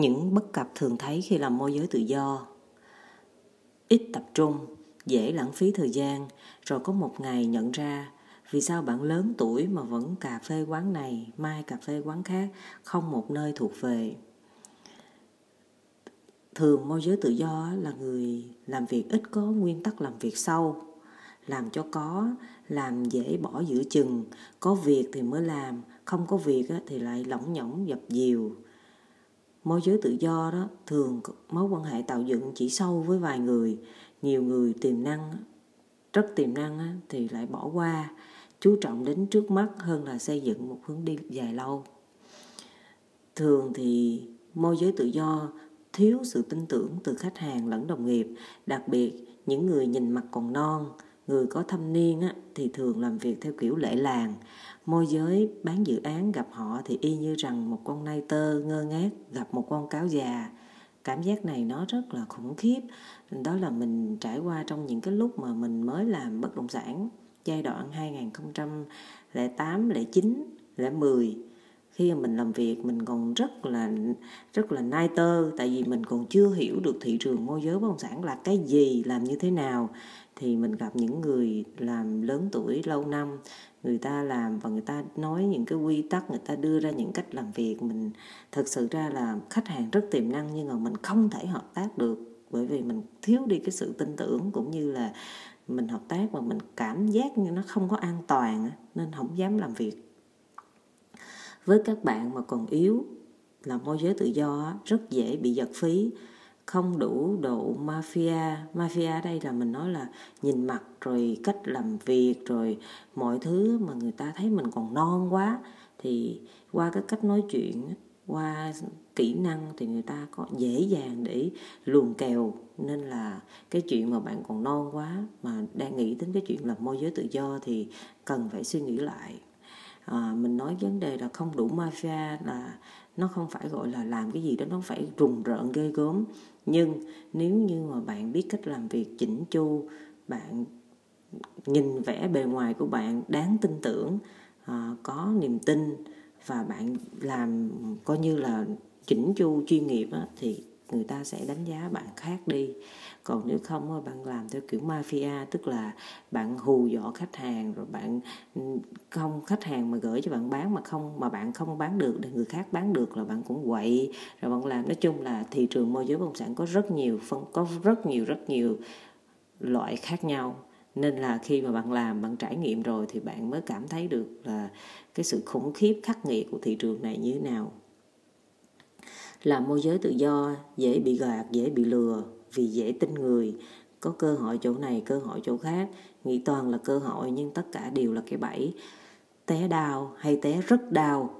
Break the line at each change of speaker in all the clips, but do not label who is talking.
Những bất cập thường thấy khi làm môi giới tự do. Ít tập trung, dễ lãng phí thời gian Rồi có một ngày nhận ra Vì sao bạn lớn tuổi mà vẫn cà phê quán này Mai cà phê quán khác Không một nơi thuộc về. Thường môi giới tự do là người làm việc ít có nguyên tắc làm việc sâu Làm cho có, làm dễ bỏ giữa chừng Có việc thì mới làm Không có việc thì lại lỏng nhỏng dập dìu môi giới tự do đó thường mối quan hệ tạo dựng chỉ sâu với vài người, nhiều người tiềm năng rất tiềm năng thì lại bỏ qua, chú trọng đến trước mắt hơn là xây dựng một hướng đi dài lâu. Thường thì môi giới tự do thiếu sự tin tưởng từ khách hàng lẫn đồng nghiệp, đặc biệt những người nhìn mặt còn non người có thâm niên á, thì thường làm việc theo kiểu lễ làng. Môi giới bán dự án gặp họ thì y như rằng một con nai tơ ngơ ngác gặp một con cáo già. Cảm giác này nó rất là khủng khiếp. Đó là mình trải qua trong những cái lúc mà mình mới làm bất động sản. Giai đoạn 2008, 09, 10 khi mà mình làm việc mình còn rất là rất là nai tơ, tại vì mình còn chưa hiểu được thị trường môi giới bất động sản là cái gì, làm như thế nào. Thì mình gặp những người làm lớn tuổi lâu năm, người ta làm và người ta nói những cái quy tắc, người ta đưa ra những cách làm việc. Mình thực sự ra là khách hàng rất tiềm năng nhưng mà mình không thể hợp tác được, bởi vì mình thiếu đi cái sự tin tưởng cũng như là mình hợp tác mà mình cảm giác như nó không có an toàn nên không dám làm việc với các bạn mà còn yếu là môi giới tự do rất dễ bị giật phí. Không đủ độ mafia. Mafia đây là mình nói là nhìn mặt, rồi cách làm việc, rồi mọi thứ mà người ta thấy mình còn non quá. Thì qua cái cách nói chuyện, qua kỹ năng thì người ta có dễ dàng để luồn kèo. Nên là cái chuyện mà bạn còn non quá mà đang nghĩ đến cái chuyện là môi giới tự do thì cần phải suy nghĩ lại à, mình nói vấn đề là không đủ mafia là nó không phải gọi là làm cái gì đó nó phải rùng rợn ghê gớm. Nhưng nếu như mà bạn biết cách làm việc chỉnh chu bạn nhìn vẻ bề ngoài của bạn đáng tin tưởng à, có niềm tin và bạn làm coi như là chỉnh chu chuyên nghiệp á, thì người ta sẽ đánh giá bạn khác đi. Còn nếu không bạn làm theo kiểu mafia, tức là bạn hù dọa khách hàng, rồi bạn ừ, không, khách hàng mà gửi cho bạn bán mà không, mà bạn không bán được để người khác bán được là bạn cũng quậy. Rồi bạn làm, nói chung là thị trường môi giới bất động sản có rất nhiều phân, có rất nhiều rất nhiều loại khác nhau. Nên là khi mà bạn làm, bạn trải nghiệm rồi thì bạn mới cảm thấy được là cái sự khủng khiếp, khắc nghiệt của thị trường này như thế nào làm môi giới tự do, dễ bị gạt, dễ bị lừa, vì dễ tin người. Có cơ hội chỗ này, cơ hội chỗ khác. Nghĩ toàn là cơ hội, nhưng tất cả đều là cái bẫy. Té đau hay té rất đau,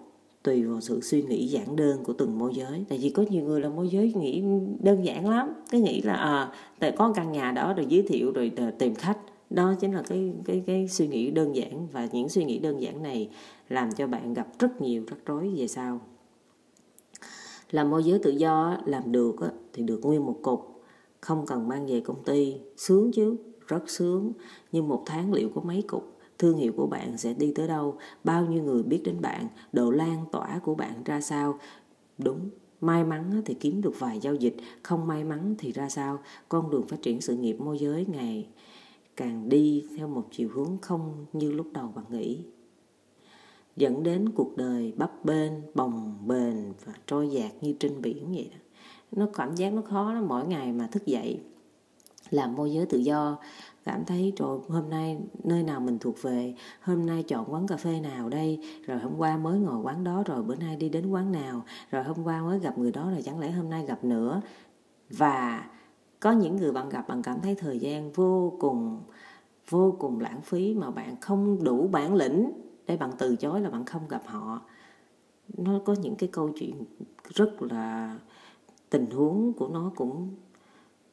tùy vào sự suy nghĩ giản đơn của từng môi giới. Tại vì có nhiều người là môi giới nghĩ đơn giản lắm cái nghĩ là à tại có căn nhà đó rồi giới thiệu rồi ờ, tìm khách. Đó chính là cái cái cái suy nghĩ đơn giản. Và những suy nghĩ đơn giản này làm cho bạn gặp rất nhiều rắc rối về sau làm môi giới tự do làm được thì được nguyên một cục. Không cần mang về công ty. Sướng chứ, rất sướng. Nhưng một tháng liệu có mấy cục? Thương hiệu của bạn sẽ đi tới đâu? Bao nhiêu người biết đến bạn? Độ lan tỏa của bạn ra sao? Đúng, may mắn thì kiếm được vài giao dịch. Không may mắn thì ra sao? Con đường phát triển sự nghiệp môi giới ngày càng đi theo một chiều hướng không như lúc đầu bạn nghĩ dẫn đến cuộc đời bấp bênh, bồng bềnh và trôi dạt như trên biển vậy đó. Nó cảm giác nó khó lắm, mỗi ngày mà thức dậy, làm môi giới tự do, cảm thấy rồi hôm nay nơi nào mình thuộc về? Hôm nay chọn quán cà phê nào đây? Rồi hôm qua mới ngồi quán đó, rồi bữa nay đi đến quán nào? Rồi hôm qua mới gặp người đó, rồi chẳng lẽ hôm nay gặp nữa? Và có những người bạn gặp bạn cảm thấy thời gian vô cùng vô cùng lãng phí mà bạn không đủ bản lĩnh để bạn từ chối là bạn không gặp họ nó có những cái câu chuyện rất là tình huống của nó cũng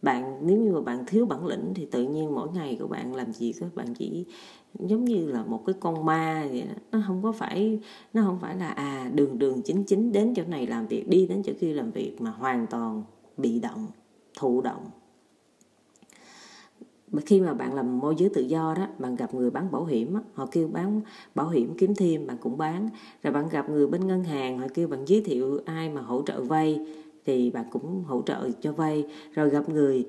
bạn, nếu như mà bạn thiếu bản lĩnh thì tự nhiên mỗi ngày của bạn làm gì các bạn chỉ giống như là một cái con ma vậy đó. nó không có phải, nó không phải là à đường đường chính chính đến chỗ này làm việc, đi đến chỗ kia làm việc mà hoàn toàn bị động, thụ động khi mà bạn làm môi giới tự do đó bạn gặp người bán bảo hiểm đó, họ kêu bán bảo hiểm kiếm thêm bạn cũng bán. Rồi bạn gặp người bên ngân hàng họ kêu bạn giới thiệu ai mà hỗ trợ vay thì bạn cũng hỗ trợ cho vay. Rồi gặp người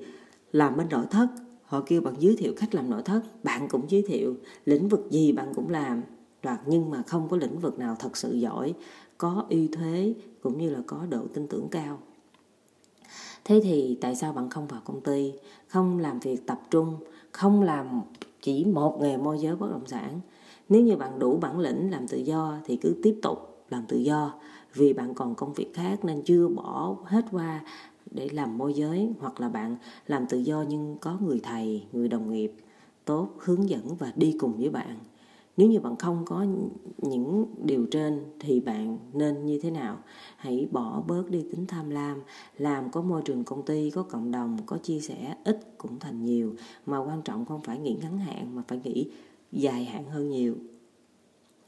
làm bên nội thất họ kêu bạn giới thiệu khách làm nội thất bạn cũng giới thiệu lĩnh vực gì bạn cũng làm. Đoạt nhưng mà không có lĩnh vực nào thật sự giỏi có ưu thế cũng như là có độ tin tưởng cao thế thì tại sao bạn không vào công ty, không làm việc tập trung, không làm chỉ một nghề môi giới bất động sản? Nếu như bạn đủ bản lĩnh làm tự do thì cứ tiếp tục làm tự do. Vì bạn còn công việc khác nên chưa bỏ hết qua để làm môi giới, hoặc là bạn làm tự do nhưng có người thầy, người đồng nghiệp tốt hướng dẫn và đi cùng với bạn nếu như bạn không có những điều trên thì bạn nên như thế nào? Hãy bỏ bớt đi tính tham lam. Làm có môi trường công ty, có cộng đồng, có chia sẻ ít cũng thành nhiều. Mà quan trọng không phải nghĩ ngắn hạn, mà phải nghĩ dài hạn hơn nhiều.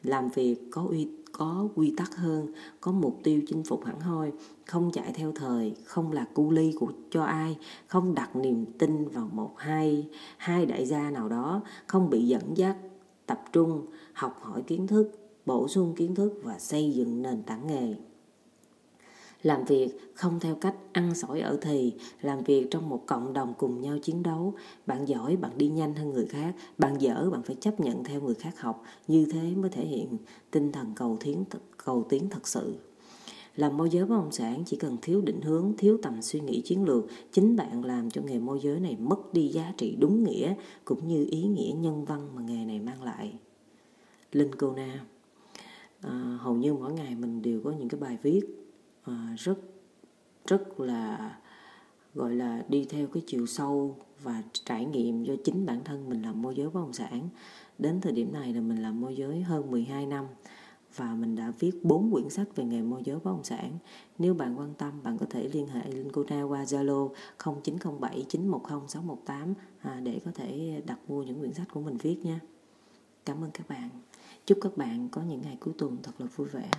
Làm việc có uy, có quy tắc hơn, có mục tiêu chinh phục hẳn hoi. Không chạy theo thời, không là cu ly của, cho ai. Không đặt niềm tin vào một, hai hai đại gia nào đó. Không bị dẫn dắt tập trung, học hỏi kiến thức, bổ sung kiến thức và xây dựng nền tảng nghề. Làm việc không theo cách ăn sỏi ở thì, làm việc trong một cộng đồng cùng nhau chiến đấu. Bạn giỏi bạn đi nhanh hơn người khác, bạn dở bạn phải chấp nhận theo người khác học. Như thế mới thể hiện tinh thần cầu tiến cầu tiến thật sự làm môi giới bất động sản chỉ cần thiếu định hướng, thiếu tầm suy nghĩ chiến lược, chính bạn làm cho nghề môi giới này mất đi giá trị đúng nghĩa cũng như ý nghĩa nhân văn mà nghề này mang lại. Linh Cô Na à, hầu như mỗi ngày mình đều có những cái bài viết à, rất rất là gọi là đi theo cái chiều sâu và trải nghiệm do chính bản thân mình làm môi giới bất động sản. Đến thời điểm này là mình làm môi giới hơn 12 năm và mình đã viết 4 quyển sách về nghề môi giới bất động sản. Nếu bạn quan tâm, bạn có thể liên hệ Linh Cô Na qua Zalo 0907 910 618 để có thể đặt mua những quyển sách của mình viết nha. Cảm ơn các bạn. Chúc các bạn có những ngày cuối tuần thật là vui vẻ.